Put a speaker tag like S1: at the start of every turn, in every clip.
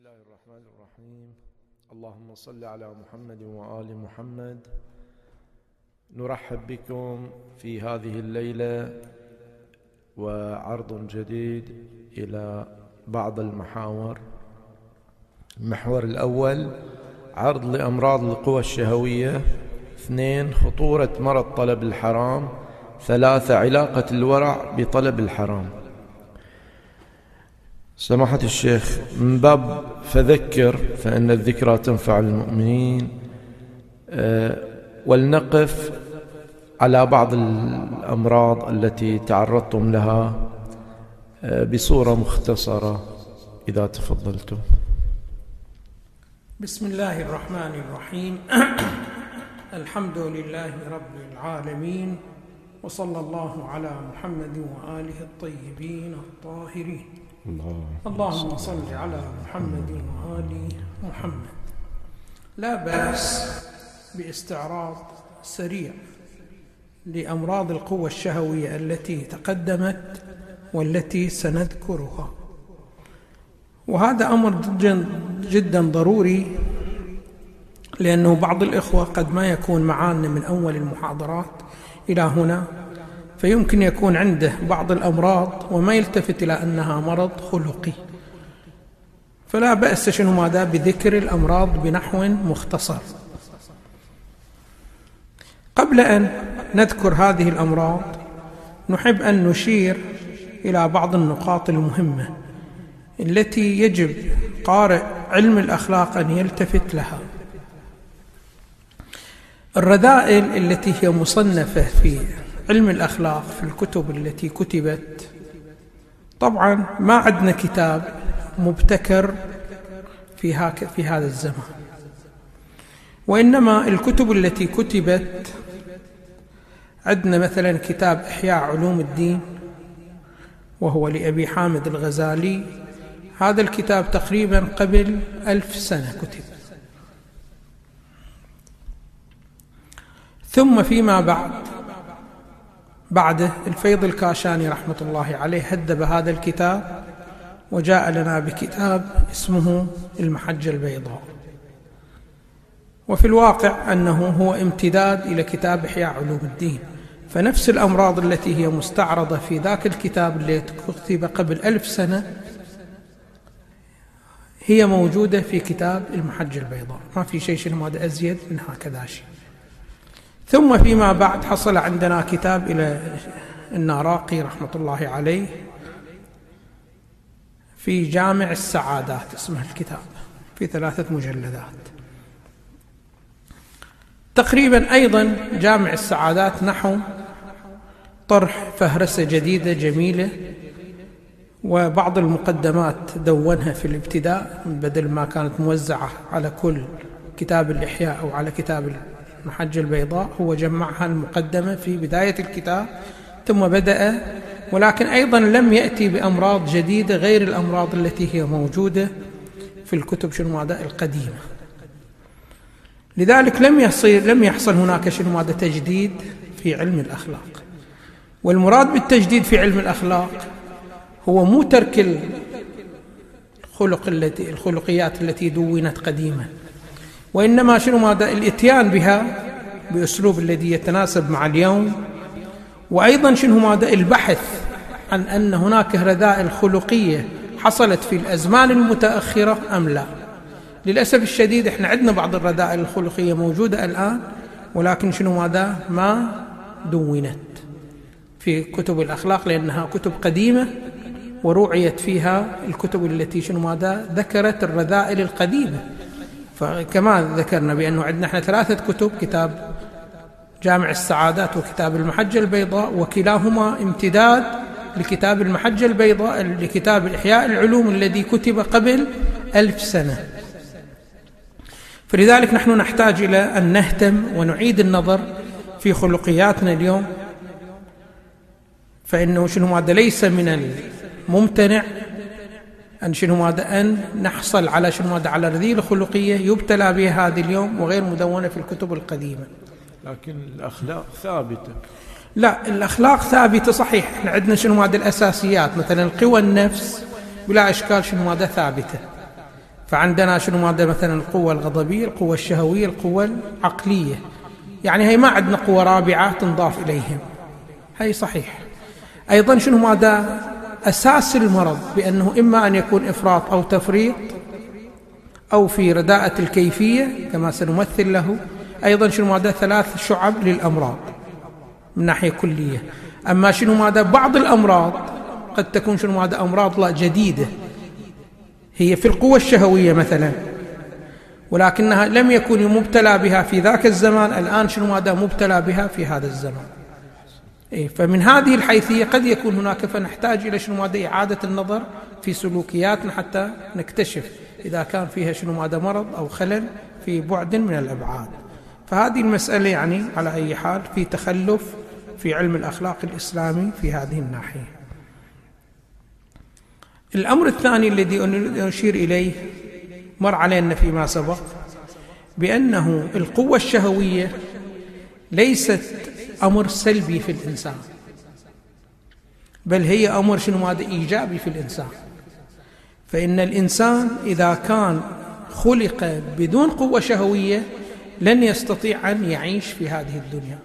S1: الله الرحمن الرحيم اللهم صل على محمد وآل محمد نرحب بكم في هذه الليلة وعرض جديد إلى بعض المحاور المحور الأول عرض لأمراض القوى الشهوية اثنين خطورة مرض طلب الحرام ثلاثة علاقة الورع بطلب الحرام سماحة الشيخ من باب فذكر فإن الذكرى تنفع المؤمنين أه، ولنقف على بعض الأمراض التي تعرضتم لها أه، بصورة مختصرة إذا تفضلتم.
S2: بسم الله الرحمن الرحيم. الحمد لله رب العالمين وصلى الله على محمد وآله الطيبين الطاهرين. الله اللهم صل على محمد وآل محمد. لا بأس باستعراض سريع لأمراض القوة الشهوية التي تقدمت والتي سنذكرها. وهذا أمر جدا, جدا ضروري لأنه بعض الإخوة قد ما يكون معنا من أول المحاضرات إلى هنا. فيمكن يكون عنده بعض الأمراض وما يلتفت إلى أنها مرض خلقي. فلا بأس شنو ماذا؟ بذكر الأمراض بنحو مختصر. قبل أن نذكر هذه الأمراض نحب أن نشير إلى بعض النقاط المهمة التي يجب قارئ علم الأخلاق أن يلتفت لها. الرذائل التي هي مصنفة في علم الأخلاق في الكتب التي كتبت. طبعا ما عندنا كتاب مبتكر في, هاك في هذا الزمان. وإنما الكتب التي كتبت عندنا مثلا كتاب إحياء علوم الدين وهو لأبي حامد الغزالي. هذا الكتاب تقريبا قبل ألف سنة كتب. ثم فيما بعد بعده الفيض الكاشاني رحمة الله عليه هدب هذا الكتاب وجاء لنا بكتاب اسمه المحجة البيضاء. وفي الواقع أنه هو امتداد إلى كتاب إحياء علوم الدين. فنفس الأمراض التي هي مستعرضة في ذاك الكتاب اللي كتب قبل ألف سنة هي موجودة في كتاب المحجة البيضاء. ما في شيء شنو هذا أزيد من هكذا شيء. ثم فيما بعد حصل عندنا كتاب إلى الناراقي رحمة الله عليه في جامع السعادات اسمه الكتاب في ثلاثة مجلدات. تقريبا أيضا جامع السعادات نحو طرح فهرسة جديدة جميلة وبعض المقدمات دونها في الابتداء بدل ما كانت موزعة على كل كتاب الإحياء أو على كتاب المحجة البيضاء هو جمعها المقدمة في بداية الكتاب ثم بدأ ولكن أيضا لم يأتي بأمراض جديدة غير الأمراض التي هي موجودة في الكتب شنو القديمة. لذلك لم يحصل لم يحصل هناك شنو ماذا؟ تجديد في علم الأخلاق. والمراد بالتجديد في علم الأخلاق هو مو ترك الخلق التي الخلقيات التي دونت قديما. وإنما شنو ماذا؟ الإتيان بها بأسلوب الذي يتناسب مع اليوم. وأيضا شنو ماذا؟ البحث عن أن هناك رذائل خلقية حصلت في الأزمان المتأخرة أم لا. للأسف الشديد إحنا عندنا بعض الرذائل الخلقية موجودة الآن ولكن شنو ماذا؟ ما دونت في كتب الأخلاق لأنها كتب قديمة وروعيت فيها الكتب التي شنو ماذا؟ ذكرت الرذائل القديمة. فكما ذكرنا بأنه عندنا إحنا ثلاثة كتب كتاب جامع السعادات وكتاب المحجة البيضاء وكلاهما امتداد لكتاب المحجة البيضاء لكتاب الإحياء العلوم الذي كتب قبل ألف سنة. فلذلك نحن نحتاج إلى أن نهتم ونعيد النظر في خلقياتنا اليوم. فإنه شنو هذا؟ ليس من الممتنع أن شنو ماذا؟ أن نحصل على شنو ماذا؟ على رذيلة خلقية يبتلى بها هذه اليوم وغير مدونة في الكتب القديمة.
S1: لكن الأخلاق ثابتة.
S2: لا الأخلاق ثابتة صحيح. إحنا عندنا شنو ماذا؟ الأساسيات. مثلا قوى النفس بلا إشكال شنو ماذا؟ ثابتة. فعندنا شنو ماذا؟ مثلا القوة الغضبية القوة الشهوية القوة العقلية. يعني هي ما عندنا قوة رابعة تنضاف إليهم. هي صحيح. أيضا شنو ماذا؟ أساس المرض بأنه إما أن يكون إفراط أو تفريط أو في رداءة الكيفية كما سنمثل له. أيضا شنو ماذا؟ ثلاث شعب للأمراض من ناحية كلية. أما شنو ماذا؟ بعض الأمراض قد تكون شنو ماذا؟ أمراض لا جديدة. هي في القوة الشهوية مثلا ولكنها لم يكن مبتلى بها في ذاك الزمان الآن شنو ماذا؟ مبتلى بها في هذا الزمان. فمن هذه الحيثية قد يكون هناك فنحتاج إلى شنو ماذا؟ إعادة النظر في سلوكياتنا حتى نكتشف إذا كان فيها شنو ماذا؟ مرض أو خلل في بعد من الأبعاد. فهذه المسألة يعني على أي حال في تخلف في علم الأخلاق الإسلامي في هذه الناحية. الأمر الثاني الذي أشير إليه مر علينا فيما سبق بأنه القوة الشهوية ليست أمر سلبي في الإنسان. بل هي أمر شنو ماذا إيجابي في الإنسان. فإن الإنسان إذا كان خلق بدون قوة شهوية لن يستطيع أن يعيش في هذه الدنيا.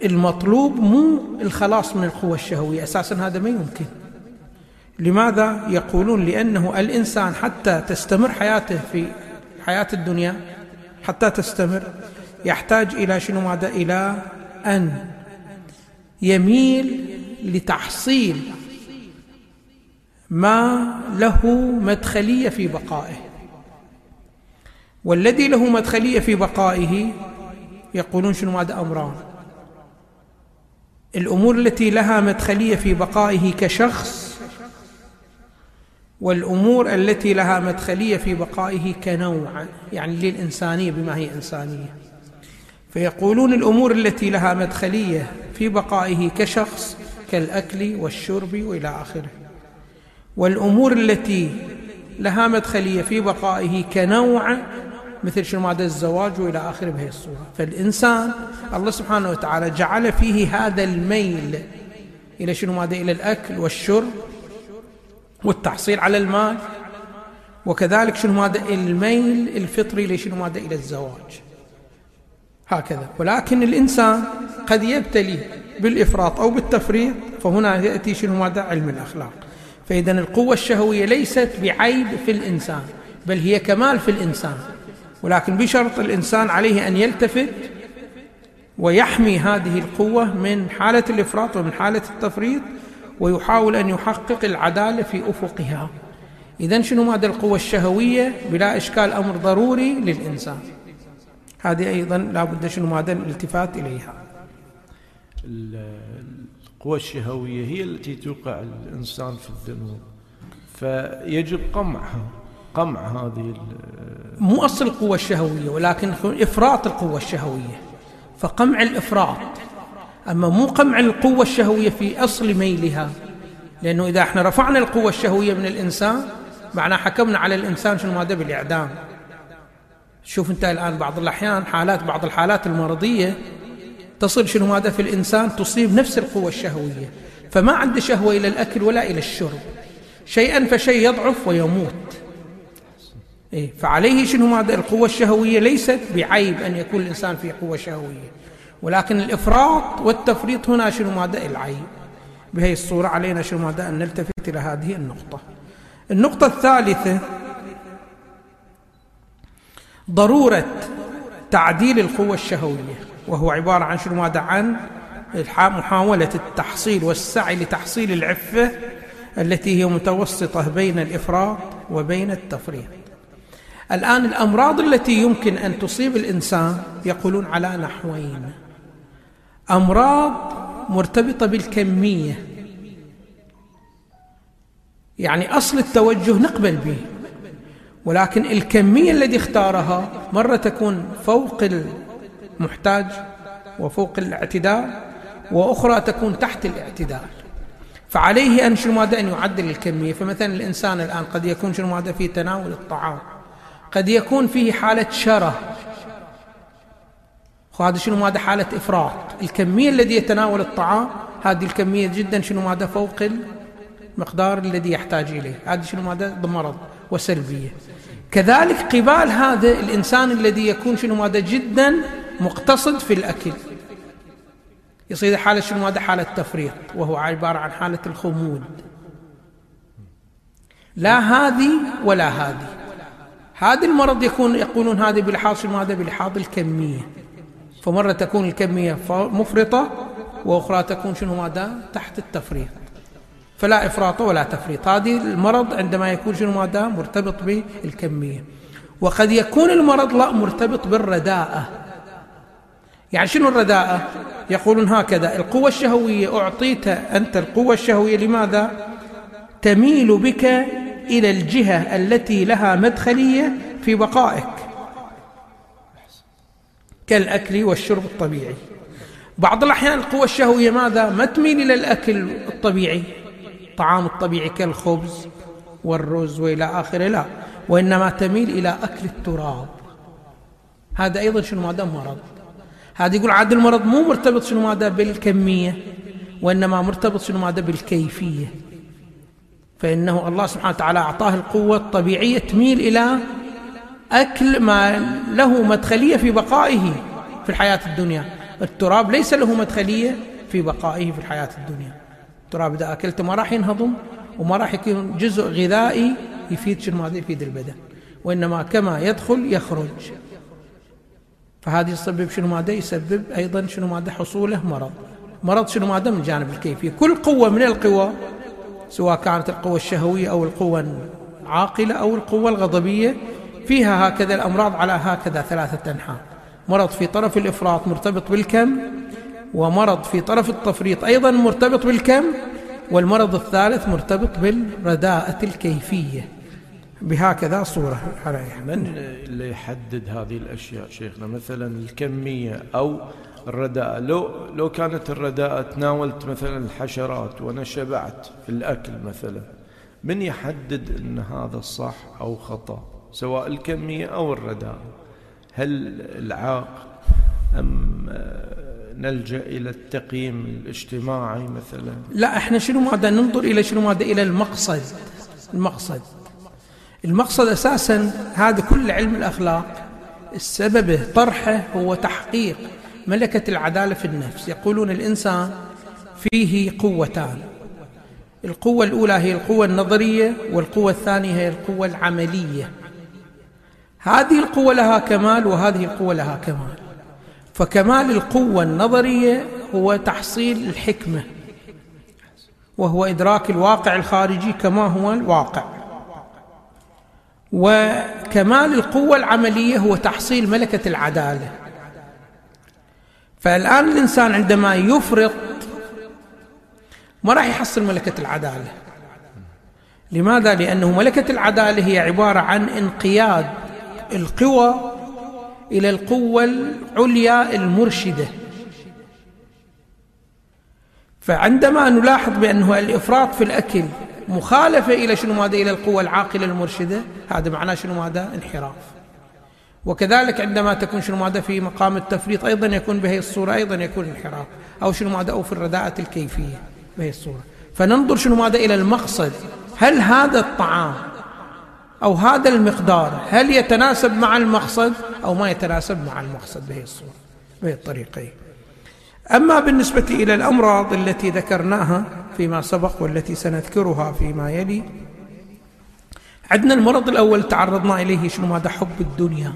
S2: فالمطلوب مو الخلاص من القوة الشهوية أساسا هذا ما يمكن. لماذا يقولون؟ لأنه الإنسان حتى تستمر حياته في حياة الدنيا حتى تستمر. يحتاج إلى شنو ماذا؟ إلى أن. يميل لتحصيل ما له مدخلية في بقائه. والذي له مدخلية في بقائه يقولون شنو ماذا؟ أمران. الأمور التي لها مدخلية في بقائه كشخص والأمور التي لها مدخلية في بقائه كنوع يعني للإنسانية بما هي إنسانية. فيقولون الأمور التي لها مدخلية في بقائه كشخص كالأكل والشرب وإلى آخره. والأمور التي لها مدخلية في بقائه كنوع مثل شنو؟ ماذا الزواج وإلى آخره بهذه الصورة. فالإنسان الله سبحانه وتعالى جعل فيه هذا الميل إلى شنو؟ ماذا إلى الأكل والشرب والتحصيل على المال. وكذلك شنو ماذا الميل الفطري لشنو ماذا إلى الزواج. هكذا. ولكن الإنسان قد يبتلي بالإفراط أو بالتفريط فهنا يأتي شنو ماذا علم الأخلاق. فإذا القوة الشهوية ليست بعيب في الإنسان بل هي كمال في الإنسان. ولكن بشرط الإنسان عليه أن يلتفت ويحمي هذه القوة من حالة الإفراط ومن حالة التفريط ويحاول أن يحقق العدالة في أفقها. إذا شنو ماذا القوة الشهوية؟ بلا إشكال أمر ضروري للإنسان. هذه أيضا لا بد شنو ماذا الالتفات إليها.
S1: القوى الشهوية هي التي توقع الإنسان في الذنوب. فيجب قمعها قمع هذه
S2: مو أصل القوة الشهوية ولكن إفراط القوة الشهوية. فقمع الإفراط. أما مو قمع القوة الشهوية في أصل ميلها لأنه إذا إحنا رفعنا القوة الشهوية من الإنسان معناه حكمنا على الإنسان شنو ماذا بالإعدام. شوف أنت الآن بعض الأحيان حالات بعض الحالات المرضية تصل شنو ماذا في الإنسان تصيب نفس القوة الشهوية. فما عنده شهوة إلى الأكل ولا إلى الشرب. شيئا فشيء يضعف ويموت. إيه فعليه شنو ماذا القوة الشهوية ليست بعيب أن يكون الإنسان في قوة شهوية. ولكن الإفراط والتفريط هنا شنو ماذا العيب بهي الصورة علينا شنو ماذا أن نلتفت إلى هذه النقطة. النقطة الثالثة ضرورة تعديل القوة الشهوية وهو عبارة عن شنو ماذا عن محاولة التحصيل والسعي لتحصيل العفة التي هي متوسطة بين الإفراط وبين التفريط. الآن الأمراض التي يمكن أن تصيب الإنسان يقولون على نحوين. أمراض مرتبطة بالكمية. يعني أصل التوجه نقبل به. ولكن الكمية الذي اختارها مرة تكون فوق محتاج وفوق الاعتدال وأخرى تكون تحت الاعتدال. فعليه أن شنو ماذا؟ أن يعدل الكمية. فمثلا الإنسان الآن قد يكون شنو ماذا؟ في تناول الطعام. قد يكون فيه حالة شره. وهذا شنو؟ ماذا حالة إفراط. الكمية الذي يتناول الطعام هذه الكمية جدا شنو؟ ماذا فوق المقدار الذي يحتاج إليه. هذا شنو؟ ماذا مرض وسلبية. كذلك قبال هذا الإنسان الذي يكون شنو؟ ماذا جدا مقتصد في الأكل. يصير حالة شنو؟ هذا؟ حالة تفريط وهو عبارة عن حالة الخمود. لا هذه ولا هذه. هذا المرض يكون يقولون هذه بلحاظ شنو هذا؟ بلحاظ الكمية فمرة تكون الكمية مفرطة وأخرى تكون شنو ماذا تحت التفريط. فلا إفراط ولا تفريط. هذه المرض عندما يكون شنو ماذا مرتبط بالكمية. وقد يكون المرض لا مرتبط بالرداءة. يعني شنو الرداءة؟ يقولون هكذا القوة الشهوية أعطيت أنت القوة الشهوية. لماذا؟ تميل بك إلى الجهة التي لها مدخلية في بقائك. كالأكل والشرب الطبيعي. بعض الأحيان القوة الشهوية ماذا؟ ما تميل إلى الأكل الطبيعي. الطعام الطبيعي كالخبز والرز وإلى آخره لا. وإنما تميل إلى أكل التراب. هذا أيضا شنو ماذا؟ مرض. هذا يقول عاد المرض مو مرتبط شنو ماذا؟ بالكمية. وإنما مرتبط شنو ماذا؟ بالكيفية. فإنه الله سبحانه وتعالى أعطاه القوة الطبيعية تميل إلى أكل ما له مدخلية في بقائه في الحياة الدنيا. التراب ليس له مدخلية في بقائه في الحياة الدنيا. التراب إذا اكلته ما راح ينهضم وما راح يكون جزء غذائي يفيد شنو؟ يفيد البدن. وإنما كما يدخل يخرج. فهذا يسبب شنو؟ ماذا يسبب أيضا شنو؟ ماذا حصوله مرض. مرض شنو؟ ماذا من الجانب الكيفي كل قوة من القوى سواء كانت القوة الشهوية أو القوة العاقلة أو القوة الغضبية فيها هكذا الأمراض على هكذا ثلاثة أنحاء. مرض في طرف الإفراط مرتبط بالكم ومرض في طرف التفريط أيضا مرتبط بالكم والمرض الثالث مرتبط بالرداءة الكيفية. بهكذا صورة
S1: من اللي يحدد هذه الأشياء شيخنا؟ مثلا الكمية أو الرداءة. لو لو كانت الرداءة تناولت مثلا الحشرات وأنا شبعت في الأكل مثلا من يحدد أن هذا صح أو خطأ؟ سواء الكمية أو الرداءة هل العاق أم نلجأ إلى التقييم الاجتماعي مثلا؟
S2: لا إحنا شنو ماذا ننظر إلى شنو ماذا إلى المقصد؟ المقصد. المقصد أساسا هذا كل علم الأخلاق. سببه طرحه هو تحقيق ملكة العدالة في النفس. يقولون الإنسان فيه قوتان. القوة الأولى هي القوة النظرية والقوة الثانية هي القوة العملية. هذه القوة لها كمال وهذه القوة لها كمال. فكمال القوة النظرية هو تحصيل الحكمة وهو إدراك الواقع الخارجي كما هو الواقع. وكمال القوة العملية هو تحصيل ملكة العدالة. فالآن الإنسان عندما يفرط ما راح يحصل ملكة العدالة. لماذا؟ لأنه ملكة العدالة هي عبارة عن انقياد القوى إلى القوة العليا المرشدة. فعندما نلاحظ بأنه الإفراط في الأكل مخالفة إلى شنو ماذا؟ إلى القوة العاقلة المرشدة هذا معناه شنو ماذا؟ انحراف. وكذلك عندما تكون شنو ماذا؟ في مقام التفريط أيضا يكون بهي الصورة أيضا يكون انحراف. أو شنو ماذا؟ أو في الرداءة الكيفية بهي الصورة. فننظر شنو ماذا؟ إلى المقصد. هل هذا الطعام أو هذا المقدار هل يتناسب مع المقصد أو ما يتناسب مع المقصد؟ بهذه الصورة بهذه الطريقة. أما بالنسبة إلى الأمراض التي ذكرناها فيما سبق والتي سنذكرها فيما يلي عندنا المرض الأول تعرضنا إليه شنو ماذا؟ حب الدنيا.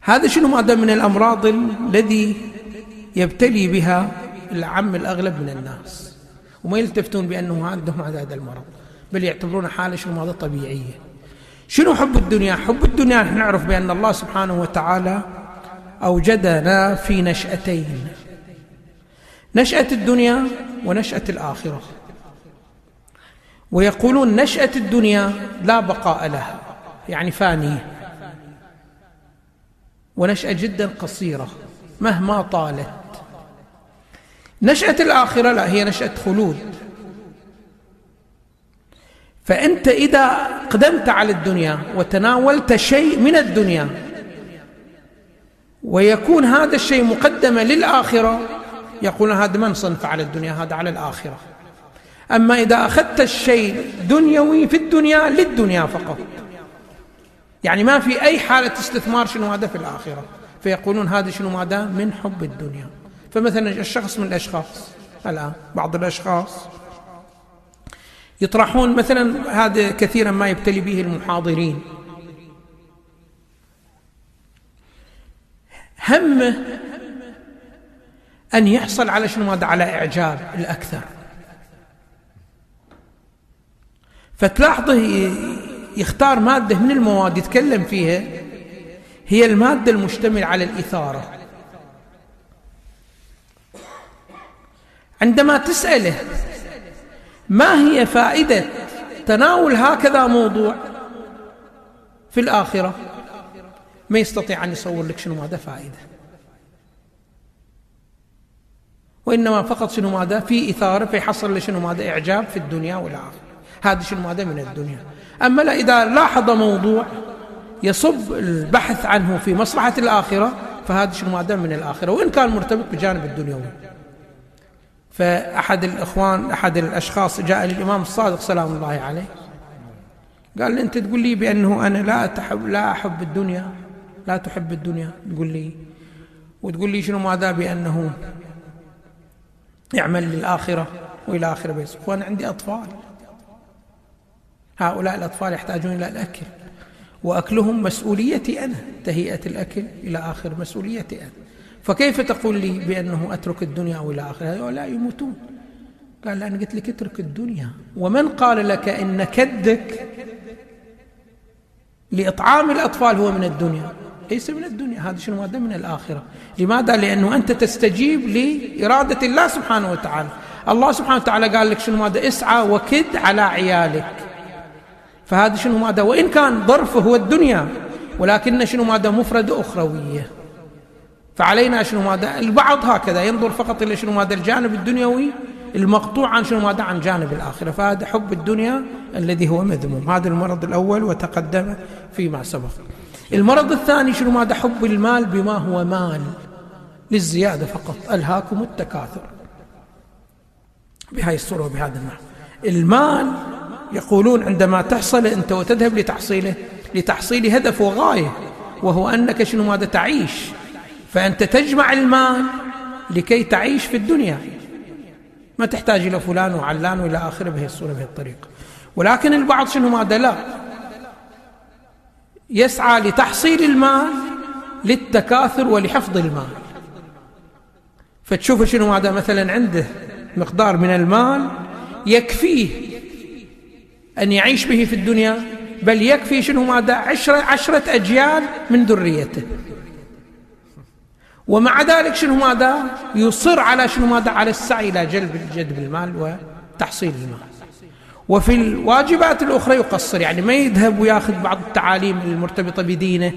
S2: هذا شنو ماذا؟ من الأمراض الذي يبتلي بها العم الأغلب من الناس. وما يلتفتون بأنه عندهم هذا المرض. بل يعتبرون حالة شنو؟ ماذا؟ طبيعية. شنو حب الدنيا؟ حب الدنيا نحن نعرف بأن الله سبحانه وتعالى أوجدنا في نشأتين. نشأة الدنيا ونشأة الآخرة. ويقولون نشأة الدنيا لا بقاء لها يعني فانية ونشأة جدا قصيرة مهما طالت. نشأة الآخرة لا هي نشأة خلود. فأنت إذا قدمت على الدنيا وتناولت شيء من الدنيا ويكون هذا الشيء مقدمة للآخرة يقول هذا من صنف على الدنيا؟ هذا على الآخرة. أما إذا أخذت الشيء دنيوي في الدنيا للدنيا فقط. يعني ما في أي حالة استثمار شنو هذا في الآخرة. فيقولون هذا شنو ماذا؟ من حب الدنيا. فمثلا الشخص من الأشخاص. الآن بعض الأشخاص يطرحون مثلا هذا كثيرا ما يبتلي به المحاضرين. همه أن يحصل على شنو؟ ماذا على إعجاب الأكثر. فتلاحظه يختار مادة من المواد يتكلم فيها هي المادة المشتملة على الإثارة. عندما تسأله ما هي فائدة تناول هكذا موضوع في الآخرة؟ ما يستطيع أن يصور لك شنو ماذا فائدة. وإنما فقط شنو ماذا؟ في إثارة فيحصل لشنو ماذا؟ إعجاب في الدنيا والآخرة. هذا شنو ماذا من الدنيا؟ أما لا إذا لاحظ موضوع يصب البحث عنه في مصلحة الآخرة فهذا شنو ماذا من الآخرة؟ وإن كان مرتبط بجانب الدنيوي. فأحد الإخوان أحد الأشخاص جاء للإمام الصادق سلام الله عليه. قال لي أنت تقول لي بأنه أنا لا أتحب لا أحب الدنيا لا تحب الدنيا. تقول لي وتقول لي شنو ماذا بأنه يعمل للآخرة وإلى آخره بيس وأنا عندي أطفال. هؤلاء الأطفال يحتاجون إلى الأكل وأكلهم مسؤوليتي أنا تهيئة الأكل إلى آخر مسؤوليتي أنا. فكيف تقول لي بأنه أترك الدنيا أو إلى آخره هؤلاء يموتون. قال أنا قلت لك اترك الدنيا. ومن قال لك إن كدك لإطعام الأطفال هو من الدنيا؟ ليس من الدنيا. هذا شنو؟ هذا من الآخرة. لماذا؟ لأنه أنت تستجيب لإرادة الله سبحانه وتعالى. الله سبحانه وتعالى قال لك شنو؟ هذا اسعى وكد على عيالك. فهذا شنو؟ ماذا؟ وإن كان ظرفه هو الدنيا ولكن شنو؟ ماذا؟ مفردة أخروية. فعلينا شنو ماذا البعض هكذا ينظر فقط إلى شنو ماذا الجانب الدنيوي المقطوع عن شنو ماذا عن جانب الآخرة. فهذا حب الدنيا الذي هو مذموم. هذا المرض الأول وتقدم فيما سبق. المرض الثاني شنو ماذا حب المال بما هو مال للزيادة فقط. ألهاكم التكاثر بهذه الصورة وبهذا النحو المال يقولون عندما تحصل أنت وتذهب لتحصيله لتحصيل هدف وغاية وهو أنك شنو ماذا تعيش. فأنت تجمع المال لكي تعيش في الدنيا. ما تحتاج إلى فلان وعلان وإلى آخره بهذه الصورة بهذه الطريقة. ولكن البعض شنو ماذا لا يسعى لتحصيل المال للتكاثر ولحفظ المال. فتشوف شنو ماذا مثلا عنده مقدار من المال يكفيه أن يعيش به في الدنيا بل يكفي شنو ماذا عشرة, عشرة أجيال من ذريته. ومع ذلك شنو ماذا؟ يصر على شنو ماذا؟ على السعي إلى جلب جذب المال وتحصيل المال. وفي الواجبات الأخرى يقصر يعني ما يذهب وياخذ بعض التعاليم المرتبطة بدينه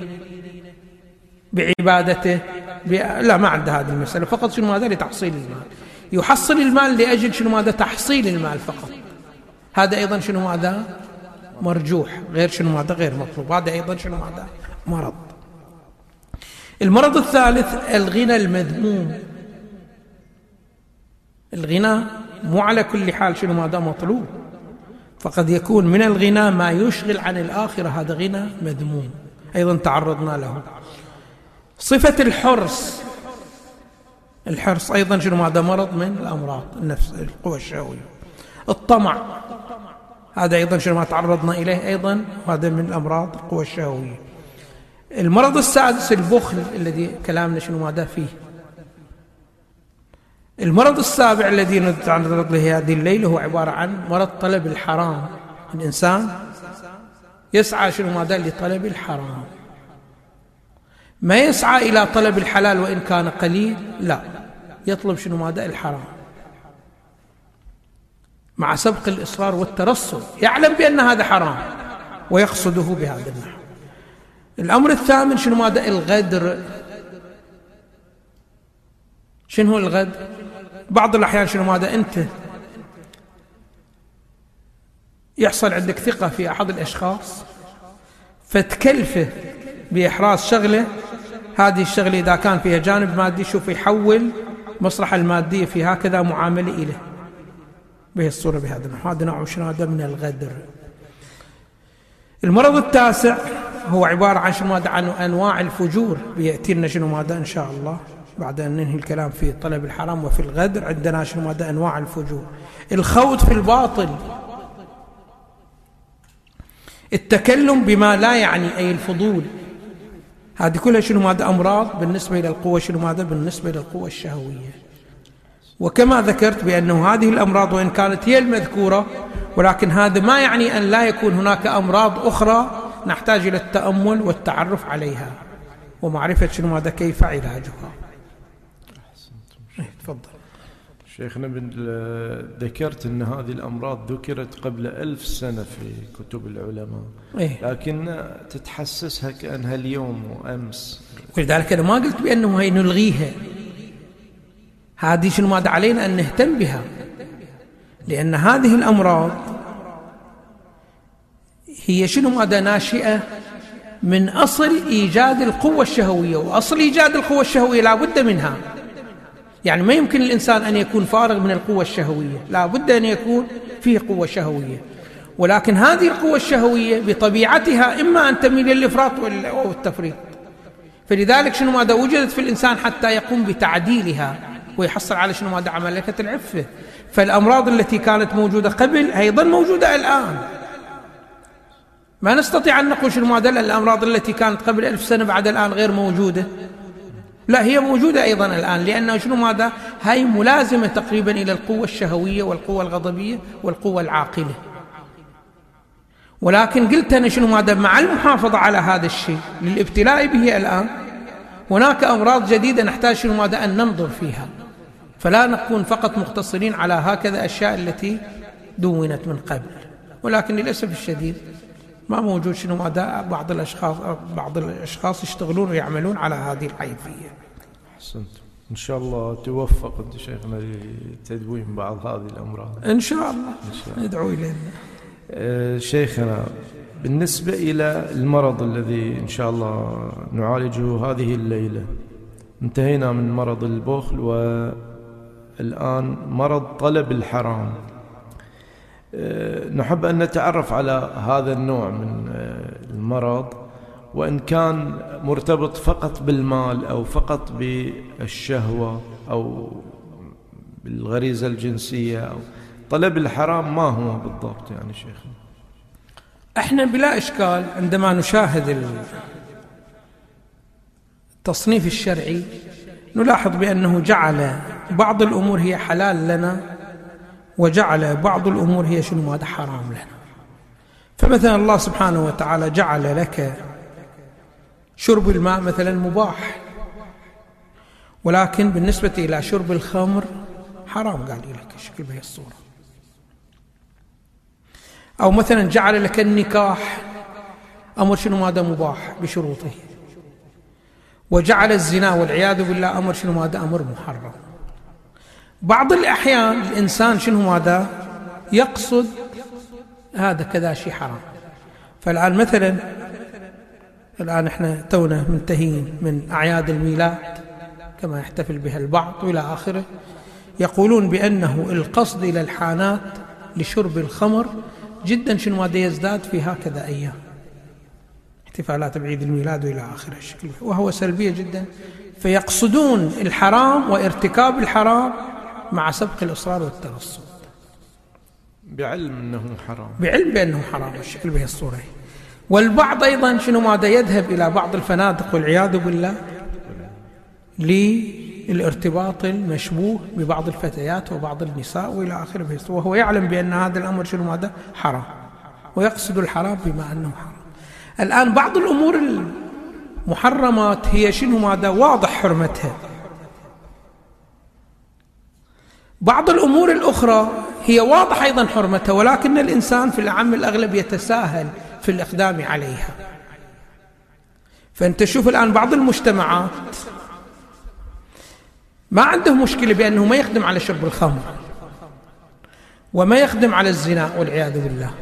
S2: بعبادته لا ما عنده هذه المسألة فقط شنو ماذا؟ لتحصيل المال. يحصل المال لأجل شنو ماذا؟ تحصيل المال فقط. هذا أيضا شنو ماذا؟ مرجوح غير شنو ماذا؟ غير مطلوب. هذا أيضا شنو ماذا؟ مرض. المرض الثالث الغنى المذموم. الغنى مو على كل حال شنو ماذا مطلوب. فقد يكون من الغنى ما يشغل عن الآخرة هذا غنى مذموم. أيضا تعرضنا له. صفة الحرص. الحرص أيضا شنو هذا مرض من الأمراض النفس القوى الشهوية. الطمع. هذا أيضا شنو ما تعرضنا إليه أيضا هذا من الأمراض القوى الشهوية. المرض السادس البخل الذي كلامنا شنو ماذا فيه. المرض السابع الذي نتعرض له هذه الليلة هو عبارة عن مرض طلب الحرام. الإنسان يسعى شنو ماذا؟ لطلب الحرام. ما يسعى إلى طلب الحلال وإن كان قليل؟ لا. يطلب شنو ماذا؟ الحرام. مع سبق الإصرار والترصد يعلم بأن هذا حرام ويقصده بهذا النحو. الأمر الثامن شنو ماذا؟ الغدر. شنو هو الغدر بعض الأحيان شنو ماذا؟ أنت يحصل عندك ثقة في أحد الأشخاص فتكلفه بإحراز شغله هذه الشغلة إذا كان فيها جانب مادي شوف يحول مصلحة المادية في هكذا معاملة إليه. به الصورة بهذا النحو هذا نوع شنو هذا؟ من الغدر. المرض التاسع هو عبارة عن شنو؟ عن أنواع الفجور. بيأتي لنا شنو ماذا؟ إن شاء الله. بعد أن ننهي الكلام في طلب الحرام وفي الغدر عندنا شنو ماذا؟ أنواع الفجور. الخوض في الباطل. التكلم بما لا يعني أي الفضول. هذه كلها شنو ماذا؟ أمراض. بالنسبة إلى القوة شنو ماذا؟ بالنسبة إلى القوة الشهوية. وكما ذكرت بأنه هذه الأمراض وإن كانت هي المذكورة ولكن هذا ما يعني أن لا يكون هناك أمراض أخرى نحتاج إلى التأمل والتعرف عليها. ومعرفة شنو ماذا كيف علاجها.
S1: إيه، تفضل. شيخنا ذكرت أن هذه الأمراض ذكرت قبل ألف سنة في كتب العلماء. إيه؟ لكن تتحسسها كأنها اليوم وأمس.
S2: ولذلك أنا ما قلت بأنه هي نلغيها. هذه شنو ماذا علينا أن نهتم بها. لأن هذه الأمراض هي شنو ماذا ناشئة من أصل إيجاد القوة الشهوية وأصل إيجاد القوة الشهوية لا بد منها. يعني ما يمكن الإنسان أن يكون فارغ من القوة الشهوية لا بد أن يكون فيه قوة شهوية. ولكن هذه القوة الشهوية بطبيعتها إما أن تميل للإفراط أو التفريط. فلذلك شنو ماذا وجدت في الإنسان حتى يقوم بتعديلها؟ ويحصل على شنو ماذا؟ عملكة العفة. فالأمراض التي كانت موجودة قبل أيضا موجودة الآن. ما نستطيع أن نقول شنو ماذا الأمراض التي كانت قبل ألف سنة بعد الآن غير موجودة. لا هي موجودة أيضا الآن لأنه شنو ماذا؟ هاي ملازمة تقريبا إلى القوة الشهوية والقوة الغضبية والقوة العاقلة. ولكن قلت أنا شنو ماذا؟ مع المحافظة على هذا الشيء للابتلاء به الآن هناك أمراض جديدة نحتاج شنو ماذا؟ أن ننظر فيها. فلا نكون فقط مقتصرين على هكذا أشياء التي دونت من قبل. ولكن للأسف الشديد ما موجود شنو ماذا بعض الأشخاص بعض الأشخاص يشتغلون ويعملون على هذه الحيثية.
S1: أحسنت. إن شاء الله توفق أنت شيخنا لتدوين بعض هذه الأمراض.
S2: إن شاء الله, إن شاء الله. ندعو إلينا.
S1: أه شيخنا بالنسبة إلى المرض الذي إن شاء الله نعالجه هذه الليلة انتهينا من مرض البخل والآن مرض طلب الحرام. نحب أن نتعرف على هذا النوع من أه المرض وإن كان مرتبط فقط بالمال أو فقط بالشهوة أو بالغريزة الجنسية أو طلب الحرام ما هو بالضبط يعني شيخ؟
S2: إحنا بلا إشكال عندما نشاهد التصنيف الشرعي نلاحظ بأنه جعل بعض الأمور هي حلال لنا وجعل بعض الأمور هي شنو؟ هذا حرام لنا. فمثلا الله سبحانه وتعالى جعل لك شرب الماء مثلا مباح. ولكن بالنسبة إلى شرب الخمر حرام قال لك الشكل بهي الصورة. أو مثلا جعل لك النكاح أمر شنو؟ ماذا مباح بشروطه. وجعل الزنا والعياذ بالله أمر شنو؟ ماذا أمر محرم. بعض الأحيان الإنسان شنو ماذا؟ يقصد هذا كذا شيء حرام. فالآن مثلا الآن إحنا تونا منتهين من أعياد الميلاد كما يحتفل بها البعض وإلى آخره. يقولون بأنه القصد إلى الحانات لشرب الخمر جدا شنو ماذا يزداد في هكذا أيام. احتفالات بعيد الميلاد وإلى آخره الشكل وهو سلبية جدا. فيقصدون الحرام وارتكاب الحرام مع سبق الإصرار والترصد
S1: بعلم أنه حرام.
S2: بعلم بأنه حرام الشكل بهي الصورة؟ والبعض أيضا شنو ماذا يذهب إلى بعض الفنادق والعياذ بالله؟ للارتباط المشبوه ببعض الفتيات وبعض النساء وإلى آخره. وهو يعلم بأن هذا الأمر شنو ماذا؟ حرام. ويقصد الحرام بما أنه حرام. الآن بعض الأمور المحرمات هي شنو ماذا؟ واضح حرمتها. بعض الأمور الأخرى هي واضح أيضا حرمتها ولكن الإنسان في العام الأغلب يتساهل في الإقدام عليها. فأنت شوف الآن بعض المجتمعات ما عنده مشكلة بأنه ما يخدم على شرب الخمر وما يخدم على الزنا والعياذ بالله.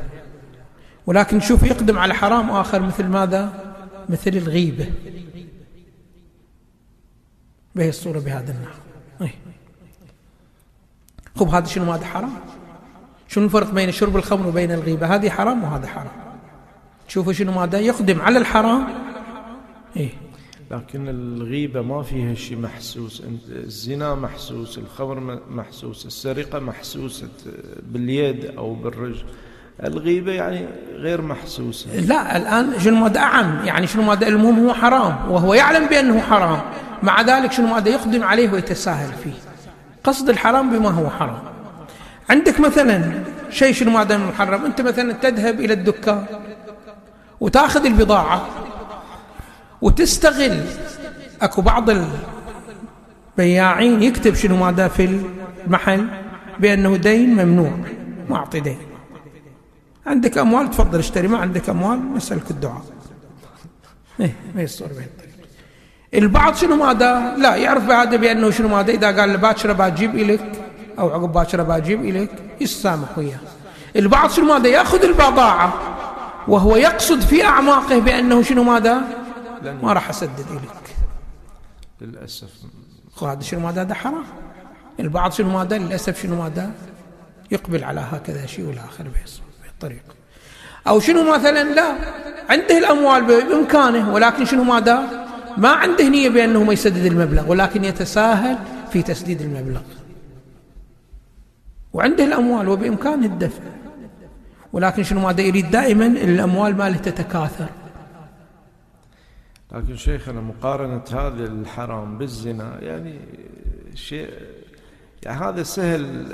S2: ولكن شوف يقدم على حرام آخر مثل ماذا؟ مثل الغيبة. بهي الصورة بهذا النحو. إيه. خب هذا شنو؟ ماذا حرام. شنو الفرق بين شرب الخمر وبين الغيبة؟ هذه حرام وهذا حرام. شوفوا شنو ماذا يقدم على الحرام. إيه.
S1: لكن الغيبة ما فيها شيء محسوس. الزنا محسوس الخمر محسوس السرقة محسوسة باليد أو بالرجل. الغيبة يعني غير محسوسة.
S2: لا الآن شنو ماذا أعم؟ يعني شنو ماذا؟ المهم هو حرام وهو يعلم بأنه حرام. مع ذلك شنو ماذا يقدم عليه ويتساهل فيه. قصد الحرام بما هو حرام. عندك مثلا شيء شنو ماذا محرم أنت مثلا تذهب إلى الدكان وتأخذ البضاعة وتستغل. أكو بعض البياعين يكتب شنو ماذا في المحل؟ بأنه دين ممنوع. ما أعطي دين. عندك أموال؟ تفضل اشتري. ما عندك أموال؟ نسالك الدعاء. إيه ما يصير بهالطريقه البعض شنو ماذا؟ لا يعرف بهذا بأنه شنو ماذا؟ إذا قال باكر بجيب إليك أو عقب باكر بجيب إليك يسامح وياه. البعض شنو ماذا؟ يأخذ البضاعة وهو يقصد في أعماقه بأنه شنو ماذا؟ ما راح أسدد إليك.
S1: للأسف.
S2: هذا شنو ماذا؟ هذا حرام. البعض شنو ماذا؟ للأسف شنو ماذا؟ يقبل على هكذا شيء والآخر بهالطريقه أو شنو مثلا؟ لا عنده الأموال بإمكانه ولكن شنو ماذا؟ ما عنده نية بأنه ما يسدد المبلغ ولكن يتساهل في تسديد المبلغ. وعنده الأموال وبامكانه الدفع. ولكن شنو ماذا يريد؟ دائما الأموال ماله تتكاثر.
S1: لكن شيخنا مقارنة هذا الحرام بالزنا يعني شيء يعني هذا سهل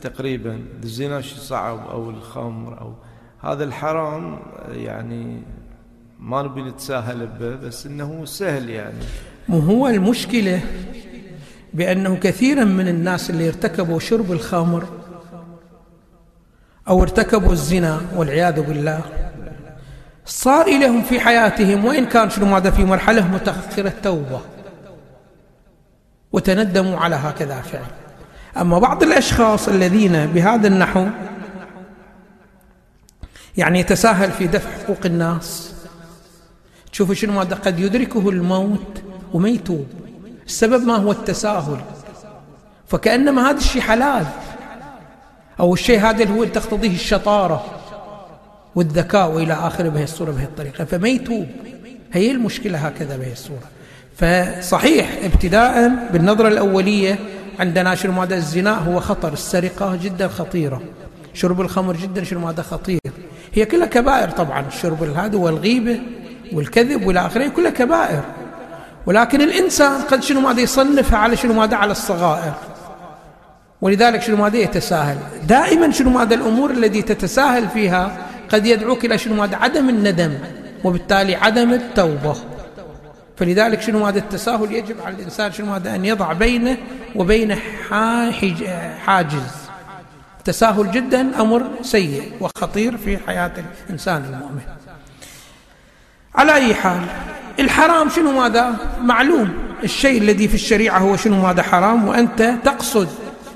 S1: تقريبا. الزنا شيء صعب أو الخمر أو هذا الحرام يعني ما نبي نتساهل به بس إنه سهل يعني.
S2: هو المشكلة؟ بأنه كثيرا من الناس اللي ارتكبوا شرب الخمر أو ارتكبوا الزنا والعياذ بالله صار لهم في حياتهم وإن كان شنو ماذا في مرحلة متأخرة توبة وتندموا على هكذا فعل. أما بعض الأشخاص الذين بهذا النحو يعني يتساهل في دفع حقوق الناس تشوفوا شنو ماذا قد يدركه الموت وما يتوب السبب ما هو التساهل. فكأنما هذا الشيء حلال. أو الشيء هذا هو تقتضيه الشطارة والذكاء وإلى آخره بهي الصورة بهي الطريقة. فما يتوب هي المشكلة هكذا بهي الصورة. فصحيح ابتداء بالنظرة الأولية عندنا شنو ماذا الزنا هو خطر. السرقة جدا خطيرة. شرب الخمر جدا شنو ماذا خطير. هي كلها كبائر طبعا. الشرب هذا والغيبة والكذب والى اخره كلها كبائر. ولكن الإنسان قد شنو ماذا يصنفها على شنو ماذا على الصغائر. ولذلك شنو ماذا يتساهل. دائما شنو ماذا الأمور التي تتساهل فيها قد يدعوك إلى شنو هذا عدم الندم وبالتالي عدم التوبة. فلذلك شنو هذا التساهل يجب على الإنسان شنو هذا أن يضع بينه وبين حاجز. التساهل جدا أمر سيء وخطير في حياة الإنسان المؤمن. على أي حال الحرام شنو ماذا؟ معلوم. الشيء الذي في الشريعة هو شنو ماذا؟ حرام وأنت تقصد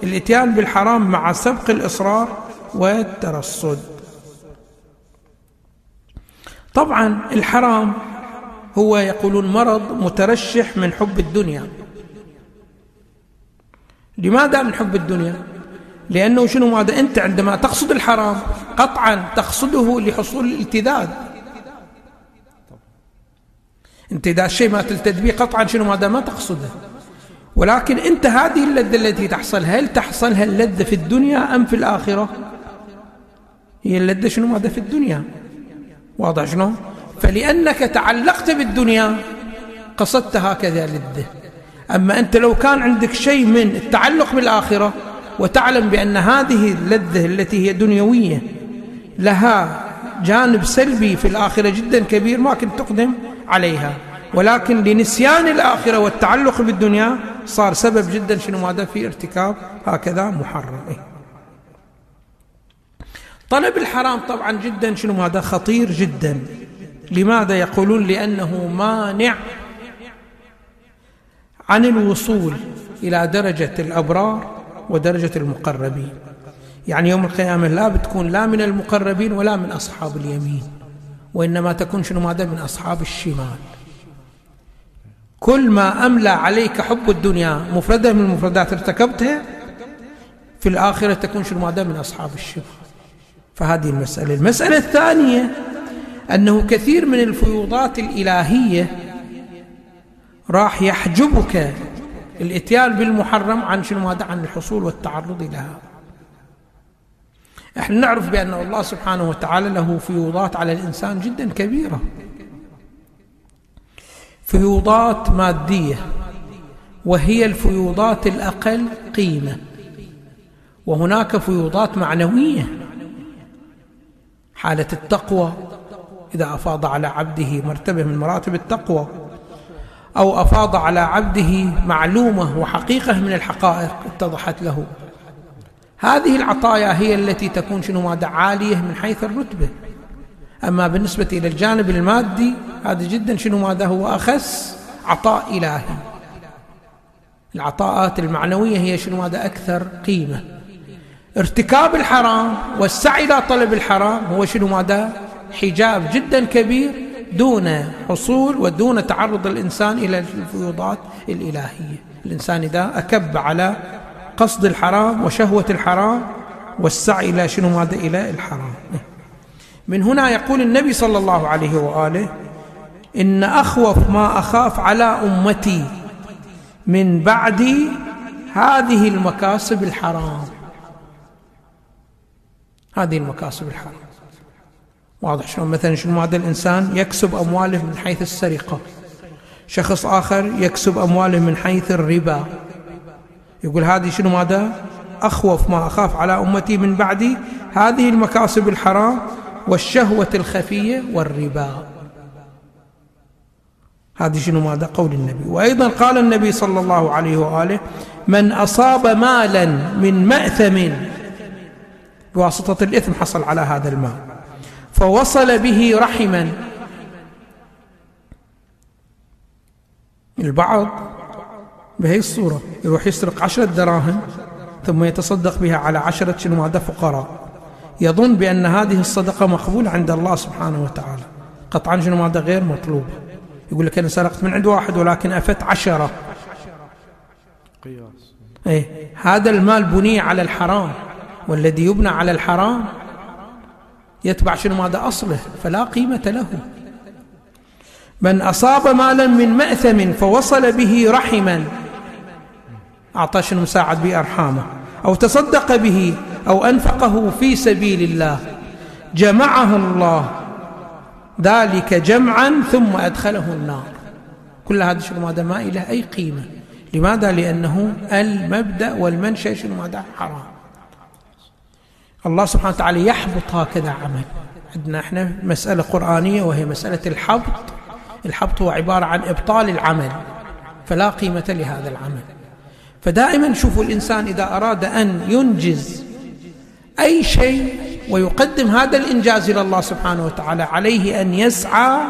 S2: الإتيان بالحرام مع سبق الإصرار والترصد. طبعا الحرام هو يقولون مرض مترشح من حب الدنيا. لماذا من حب الدنيا؟ لأنه شنو ماذا؟ أنت عندما تقصد الحرام قطعا تقصده لحصول الالتذاذ أنت إذا الشيء ما تلتذ به قطعا شنو؟ ماذا ما تقصده. ولكن أنت هذه اللذة التي تحصل هل تحصلها اللذة في الدنيا أم في الآخرة؟ هي اللذة شنو؟ ماذا في الدنيا. واضح شلون فلأنك تعلقت بالدنيا قصدت هكذا للذه أما أنت لو كان عندك شيء من التعلق بالآخرة وتعلم بأن هذه اللذة التي هي دنيوية لها جانب سلبي في الآخرة جدا كبير ما كنت تقدم. عليها. ولكن لنسيان الآخرة والتعلق بالدنيا صار سبب جدا شنو ماذا؟ في ارتكاب هكذا محرم. إيه؟ طلب الحرام طبعا جدا شنو هذا خطير جدا. لماذا يقولون؟ لأنه مانع عن الوصول إلى درجة الأبرار ودرجة المقربين. يعني يوم القيامة لا بتكون لا من المقربين ولا من أصحاب اليمين. وإنما تكون شنو ماذا؟ من أصحاب الشمال. كل ما أملى عليك حب الدنيا مفردة من المفردات ارتكبتها في الآخرة تكون شنو ماذا؟ من أصحاب الشمال. فهذه المسألة. المسألة الثانية أنه كثير من الفيوضات الإلهية راح يحجبك الاتيان بالمحرم عن شنو ماذا؟ عن الحصول والتعرض لها. إحنا نعرف بأن الله سبحانه وتعالى له فيوضات على الإنسان جدا كبيرة. فيوضات مادية وهي الفيوضات الأقل قيمة. وهناك فيوضات معنوية. حالة التقوى إذا أفاض على عبده مرتبة من مراتب التقوى أو أفاض على عبده معلومة وحقيقة من الحقائق اتضحت له. هذه العطايا هي التي تكون شنو ماذا عالية من حيث الرتبة. أما بالنسبة إلى الجانب المادي هذا جدا شنو ماذا هو أخس عطاء إلهي. العطاءات المعنوية هي شنو ماذا أكثر قيمة. ارتكاب الحرام والسعي إلى طلب الحرام هو شنو ماذا حجاب جدا كبير دون حصول ودون تعرض الإنسان إلى الفيوضات الإلهية. الإنسان إذا أكب على قصد الحرام وشهوة الحرام والسعي إلى شنو ماذا؟ إلى الحرام. من هنا يقول النبي صلى الله عليه وآله إن أخوف ما أخاف على أمتي من بعد هذه المكاسب الحرام. هذه المكاسب الحرام. واضح شلون؟ مثلا شنو هذا الإنسان يكسب أمواله من حيث السرقة. شخص آخر يكسب أمواله من حيث الربا. يقول هذه شنو ماذا؟ أخوف ما أخاف على أمتي من بعدي. هذه المكاسب الحرام والشهوة الخفية والربا. هذه شنو ماذا؟ قول النبي. وأيضا قال النبي صلى الله عليه وآله من أصاب مالا من مأثم بواسطة الإثم حصل على هذا المال. فوصل به رحما. البعض بهي الصورة يروح يسرق عشرة دراهم ثم يتصدق بها على عشرة شنو هذا فقراء. يظن بأن هذه الصدقة مقبولة عند الله سبحانه وتعالى. قطعا شنو هذا غير مطلوب. يقول لك أنا سرقت من عند واحد ولكن أفت عشرة. قياس. إيه هذا المال بني على الحرام والذي يبنى على الحرام يتبع شنو ماذا أصله فلا قيمة له. من أصاب مالا من مأثم فوصل به رحما أعطى شنو مساعد به أرحامه أو تصدق به أو أنفقه في سبيل الله. جمعه الله ذلك جمعا ثم أدخله النار. كل هذا شنو ماذا؟ ما إله أي قيمة. لماذا؟ لأنه المبدأ والمنشأ شنو ماذا؟ حرام. الله سبحانه وتعالى يحبط هكذا عمل. عندنا إحنا مسألة قرآنية وهي مسألة الحبط. الحبط هو عبارة عن إبطال العمل فلا قيمة لهذا العمل. فدائما شوفوا الإنسان إذا أراد أن ينجز أي شيء ويقدم هذا الإنجاز إلى الله سبحانه وتعالى عليه أن يسعى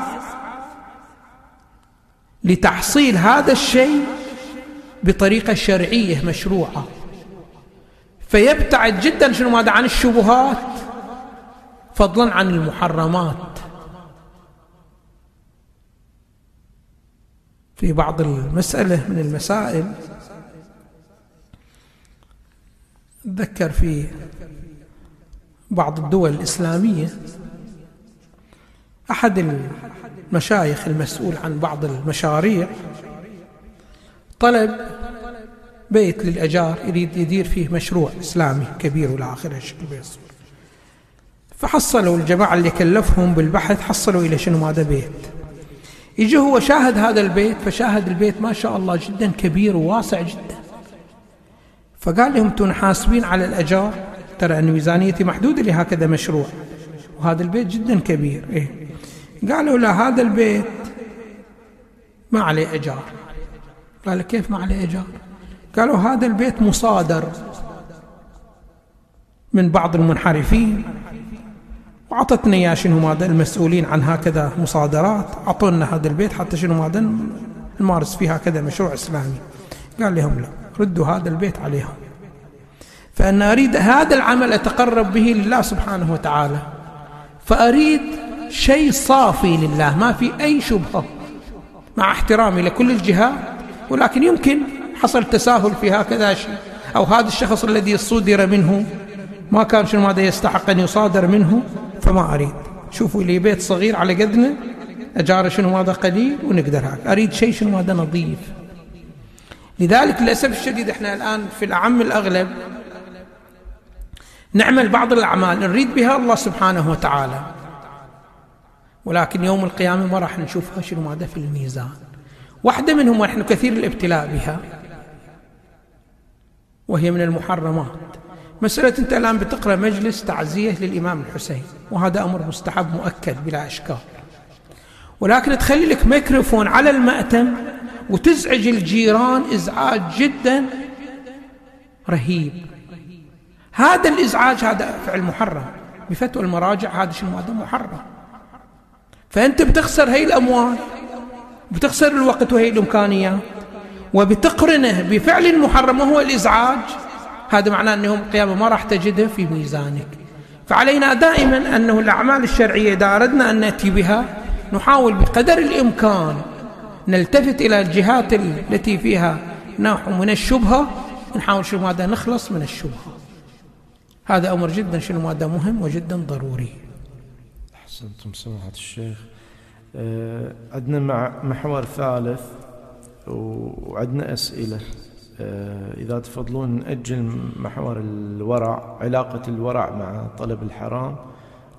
S2: لتحصيل هذا الشيء بطريقة شرعية مشروعة. فيبتعد جدا شنو ماذا؟ عن الشبهات فضلا عن المحرمات. في بعض المسألة من المسائل ذكر في بعض الدول الإسلامية أحد المشايخ المسؤول عن بعض المشاريع طلب بيت للأجار يريد يدير فيه مشروع إسلامي كبير والى آخره الشكل بيصير. فحصلوا الجماعة اللي كلفهم بالبحث حصلوا إلى شنو هذا بيت. يجي هو شاهد هذا البيت فشاهد البيت ما شاء الله جدا كبير وواسع جدا. فقال لهم أنتم حاسبين على الأجار. ترى أن ميزانيتي محدودة لهكذا مشروع. وهذا البيت جدا كبير إيه؟ قالوا لا هذا البيت ما عليه أجار قال كيف ما عليه أجار قالوا هذا البيت مصادر من بعض المنحرفين. وعطتنا يا شنو ماذا المسؤولين عن هكذا مصادرات. أعطونا هذا البيت حتى شنو ماذا نمارس فيه هكذا مشروع إسلامي. قال لهم لا. ردوا هذا البيت عليهم فأنا أريد هذا العمل أتقرب به لله سبحانه وتعالى. فأريد شيء صافي لله ما في أي شبهة. مع احترامي لكل الجهات ولكن يمكن حصل تساهل في هكذا شيء. أو هذا الشخص الذي صدر منه ما كان شنو هذا يستحق أن يصادر منه فما أريد. شوفوا لي بيت صغير على قدنا أجاره شنو هذا قليل ونقدر هيك أريد شيء شنو هذا نظيف. لذلك للأسف الشديد إحنا الآن في الأعم الأغلب نعمل بعض الأعمال نريد بها الله سبحانه وتعالى. ولكن يوم القيامة ما راح نشوفها شنو ماذا في الميزان. واحدة منهم ونحن كثير الابتلاء بها. وهي من المحرمات. مسألة أنت الآن بتقرأ مجلس تعزية للإمام الحسين. وهذا أمر مستحب مؤكد بلا إشكال. ولكن تخلي لك ميكروفون على المأتم وتزعج الجيران إزعاج جدا رهيب. هذا الإزعاج هذا فعل محرم. بفتوى المراجع هذا شنو؟ هذا محرم. فأنت بتخسر هي الأموال بتخسر الوقت وهي الإمكانيات وبتقرنه بفعل محرم وهو الإزعاج هذا معناه أن يوم القيامة ما راح تجده في ميزانك. فعلينا دائما أنه الأعمال الشرعية إذا أردنا أن نأتي بها نحاول بقدر الإمكان نلتفت إلى الجهات التي فيها نوع من الشبهة. نحاول شنو ماذا نخلص من الشبهة. هذا أمر جدا شنو ماذا مهم؟ وجدا ضروري.
S1: أحسنتم سماحة الشيخ. أه عندنا مع محور ثالث وعندنا أسئلة. أه إذا تفضلون نأجل محور الورع علاقة الورع مع طلب الحرام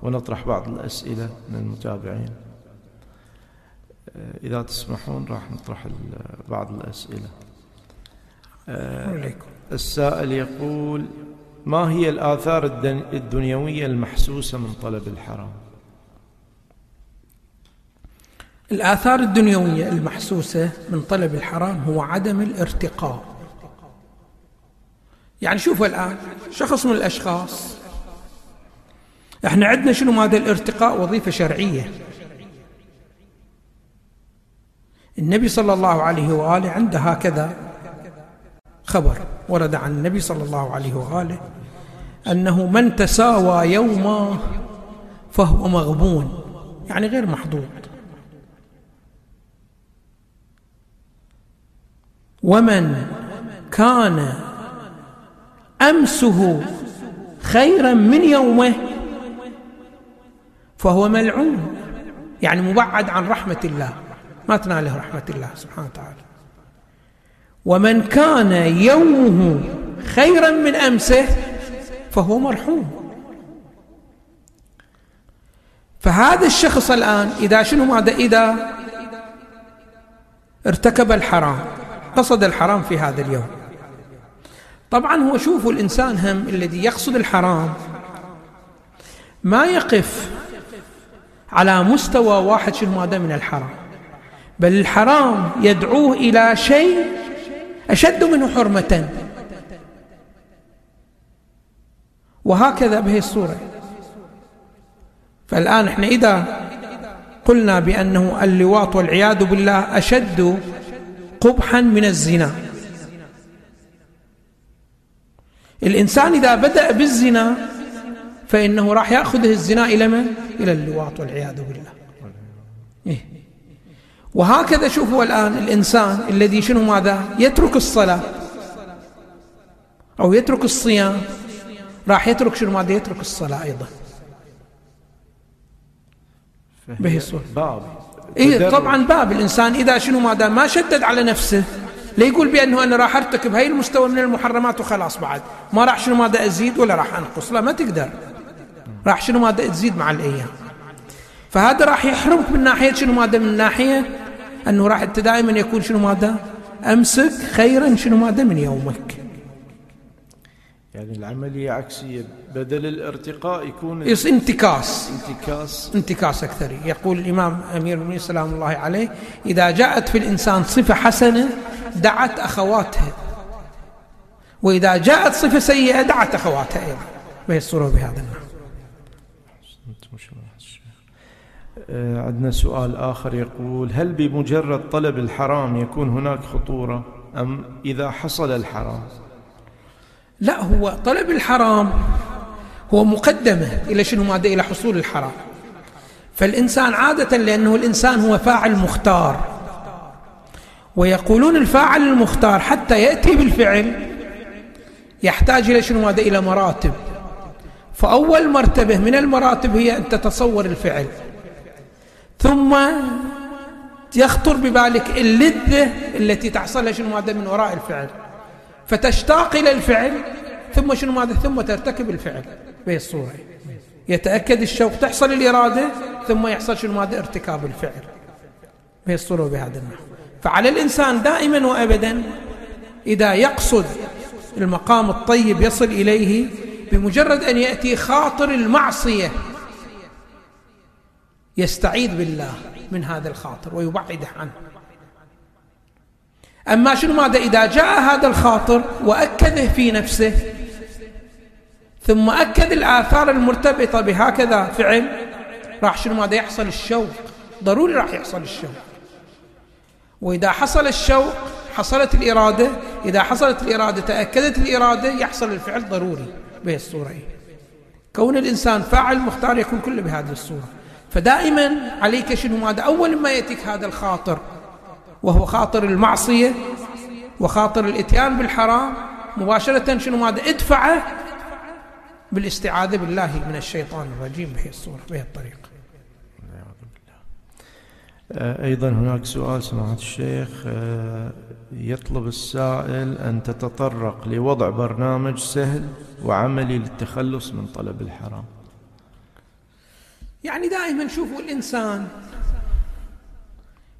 S1: ونطرح بعض الأسئلة من المتابعين. إذا تسمحون راح نطرح بعض الأسئلة. أه السائل يقول ما هي الآثار الدنيوية المحسوسة من طلب الحرام؟
S2: الآثار الدنيوية المحسوسة من طلب الحرام هو عدم الارتقاء. يعني شوفوا الآن شخص من الأشخاص إحنا عندنا شنو ماذا الارتقاء؟ وظيفة شرعية. النبي صلى الله عليه وآله عنده هكذا خبر ورد عن النبي صلى الله عليه وآله أنه من تساوى يوما فهو مغبون يعني غير محظوظ ومن كان أمسه خيرا من يومه فهو ملعون يعني مبعد عن رحمة الله. ما تناله رحمة الله سبحانه وتعالى. ومن كان يومه خيرا من أمسه فهو مرحوم. فهذا الشخص الآن إذا شنو ماذا؟ إذا ارتكب الحرام قصد الحرام في هذا اليوم. طبعا هو شوفوا الإنسان هم الذي يقصد الحرام ما يقف على مستوى واحد شنو ماذا؟ من الحرام. بل الحرام يدعوه إلى شيء أشد منه حرمة وهكذا بهي الصورة فالآن إحنا إذا قلنا بأنه اللواط والعياذ بالله أشد قبحا من الزنا الإنسان إذا بدأ بالزنا فإنه راح يأخذه الزنا إلى من؟ إلى اللواط والعياذ بالله إيه؟ وهكذا شوفوا الآن الإنسان الذي شنو ماذا؟ يترك الصلاة. أو يترك الصيام. راح يترك شنو ماذا؟ يترك الصلاة أيضا. به الصورة باب. إيه طبعا باب. الإنسان إذا شنو ما دام ما شدد على نفسه. لا يقول بأنه أنا راح أرتكب هاي المستوى من المحرمات وخلاص بعد. ما راح شنو ماذا أزيد ولا راح أنقص. لا ما تقدر. راح شنو ماذا؟ تزيد مع الأيام. فهذا راح يحرمك من ناحية شنو ماذا؟ من ناحية أنه راح أنت دائما يكون شنو ماذا أمسك خيرا شنو ماذا من يومك.
S1: يعني العملية عكسية. بدل الارتقاء يكون
S2: انتكاس.
S1: انتكاس.
S2: انتكاس أكثر. يقول الإمام أمير المؤمنين سلام الله عليه إذا جاءت في الإنسان صفة حسنة دعت أخواتها. وإذا جاءت صفة سيئة دعت أخواتها أيضا. الصورة بهذا النحو
S1: عندنا سؤال آخر يقول هل بمجرد طلب الحرام يكون هناك خطورة؟ أم إذا حصل الحرام؟
S2: لا هو طلب الحرام هو مقدمة إلى شنو مادة؟ إلى حصول الحرام. فالإنسان عادة لأنه الإنسان هو فاعل مختار. ويقولون الفاعل المختار حتى يأتي بالفعل يحتاج إلى شنو ماذا إلى مراتب. فأول مرتبة من المراتب هي أن تتصور الفعل. ثم يخطر ببالك اللذة التي تحصل شنو ماذا من وراء الفعل. فتشتاق إلى الفعل ثم شنو ماذا ثم ترتكب الفعل بهي الصورة يتأكد الشوق تحصل الإرادة ثم يحصل شنو ماذا ارتكاب الفعل بهي الصورة بهذا النحو. فعلى الإنسان دائما وأبدا إذا يقصد المقام الطيب يصل إليه بمجرد أن يأتي خاطر المعصية يستعيذ بالله من هذا الخاطر ويبعده عنه. أما شنو ماذا إذا جاء هذا الخاطر وأكده في نفسه ثم أكد الآثار المرتبطة بهكذا فعل راح شنو ماذا يحصل؟ الشوق. ضروري راح يحصل الشوق. وإذا حصل الشوق حصلت الإرادة إذا حصلت الإرادة تأكدت الإرادة يحصل الفعل ضروري بهي الصورة. كون الإنسان فاعل مختار يكون كله بهذه الصورة. فدائما عليك شنو؟ ماذا أول ما يأتيك هذا الخاطر وهو خاطر المعصية وخاطر الإتيان بالحرام مباشرة شنو؟ ماذا ادفعه بالاستعاذة بالله من الشيطان الرجيم بهي الصورة بهي الطريقة.
S1: آه، أيضا هناك سؤال سماحة الشيخ آه، يطلب السائل أن تتطرق لوضع برنامج سهل وعملي للتخلص من طلب الحرام.
S2: يعني دائما شوفوا الإنسان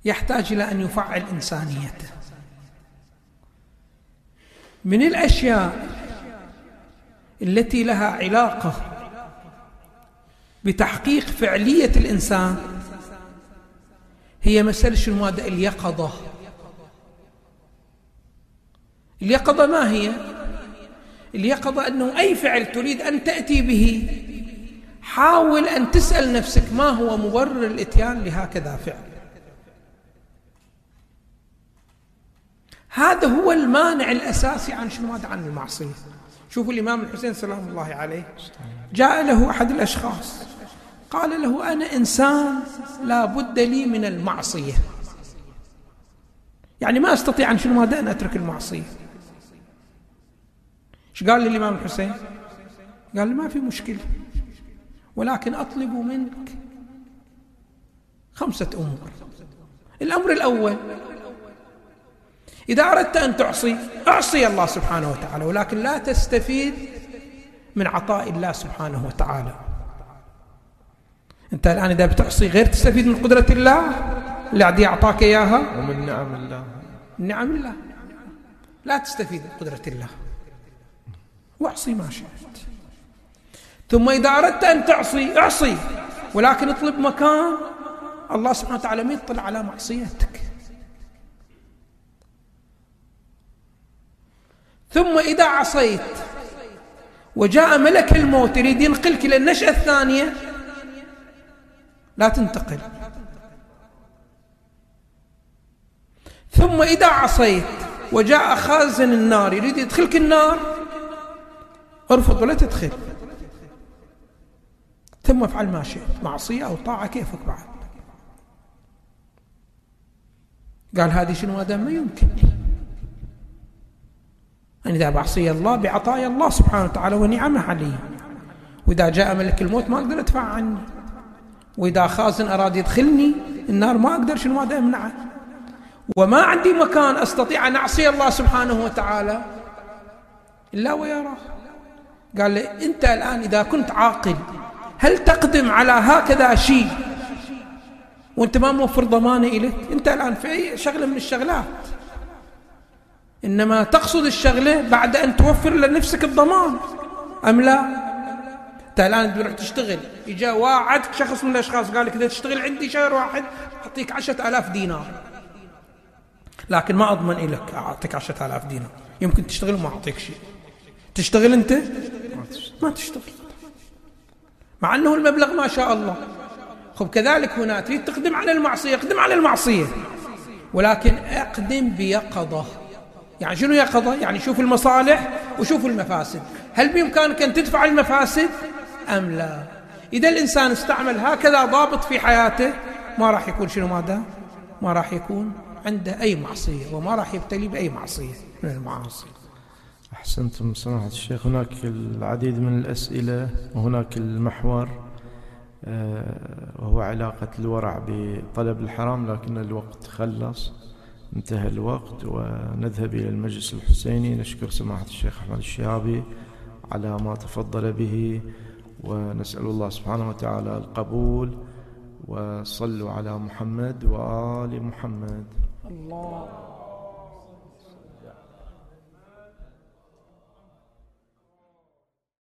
S2: يحتاج إلى أن يفعل إنسانيته من الأشياء التي لها علاقة بتحقيق فعلية الإنسان هي مسألة شنو؟ مادة اليقظة. اليقظة ما هي؟ اليقظة أنه أي فعل تريد أن تأتي به حاول أن تسأل نفسك ما هو مبرر الإتيان لهكذا فعل. هذا هو المانع الأساسي عن شنو؟ هذا عن المعصية. شوفوا الإمام الحسين سلام الله عليه. جاء له أحد الأشخاص. قال له أنا إنسان لا بد لي من المعصية. يعني ما أستطيع عن شنو؟ ماذا أن أترك المعصية؟ إيش قال لي الإمام الحسين؟ قال لي ما في مشكلة. ولكن أطلب منك خمسة أمور. الأمر الأول إذا أردت أن تعصي أعصي الله سبحانه وتعالى ولكن لا تستفيد من عطاء الله سبحانه وتعالى. أنت الآن إذا بتعصي غير تستفيد من قدرة الله؟ اللي عدي أعطاك إياها؟
S1: ومن نعم الله.
S2: نعم الله. لا تستفيد من قدرة الله. واعصي ما شئت. ثم إذا أردت أن تعصي اعصي. ولكن اطلب مكان. الله سبحانه وتعالى ما يطلع على معصيتك. ثم إذا عصيت وجاء ملك الموت يريد ينقلك إلى النشأة الثانية لا تنتقل. ثم إذا عصيت وجاء خازن النار يريد يدخلك النار ارفض ولا تدخل. ثم افعل ما شئت معصية أو طاعة كيفك بعد؟ قال هذه شنو هذا؟ ما يمكن. أن إذا بعصي الله بعطايا الله سبحانه وتعالى ونعمة علي وإذا جاء ملك الموت ما أقدر أدفع عني. وإذا خازن أراد يدخلني النار ما أقدر شنو ماذا أمنعه وما عندي مكان أستطيع أن أعصي الله سبحانه وتعالى إلا ويراه. قال لي أنت الآن إذا كنت عاقل هل تقدم على هكذا شيء؟ وانت ما موفر ضمانه إليك. انت الآن في أي شغلة من الشغلات؟ إنما تقصد الشغلة بعد أن توفر لنفسك الضمان أم لا؟ أنت الآن تروح تشتغل إجا واعدك شخص من الأشخاص قال لك إذا تشتغل عندي شهر واحد أعطيك عشرة آلاف دينار. لكن ما أضمن لك أعطيك عشرة آلاف دينار. يمكن تشتغل وما أعطيك شيء. تشتغل أنت؟ ما تشتغل. مع أنه المبلغ ما شاء الله. خب كذلك هنا تريد تقدم على المعصية اقدم على المعصية. ولكن اقدم بيقظة. يعني شنو يقظة؟ يعني شوف المصالح وشوف المفاسد. هل بإمكانك أن تدفع المفاسد؟ أم لا؟ إذا الإنسان استعمل هكذا ضابط في حياته ما راح يكون شنو ماذا؟ ما راح يكون عنده أي معصية وما راح يبتلي بأي معصية من المعاصي.
S1: أحسنتم سماحة الشيخ. هناك العديد من الأسئلة وهناك المحور آه، وهو علاقة الورع بطلب الحرام لكن الوقت خلص انتهى الوقت ونذهب إلى المجلس الحسيني. نشكر سماحة الشيخ أحمد الشهابي على ما تفضل به ونسأل الله سبحانه وتعالى القبول وصلوا على محمد وآل محمد. الله.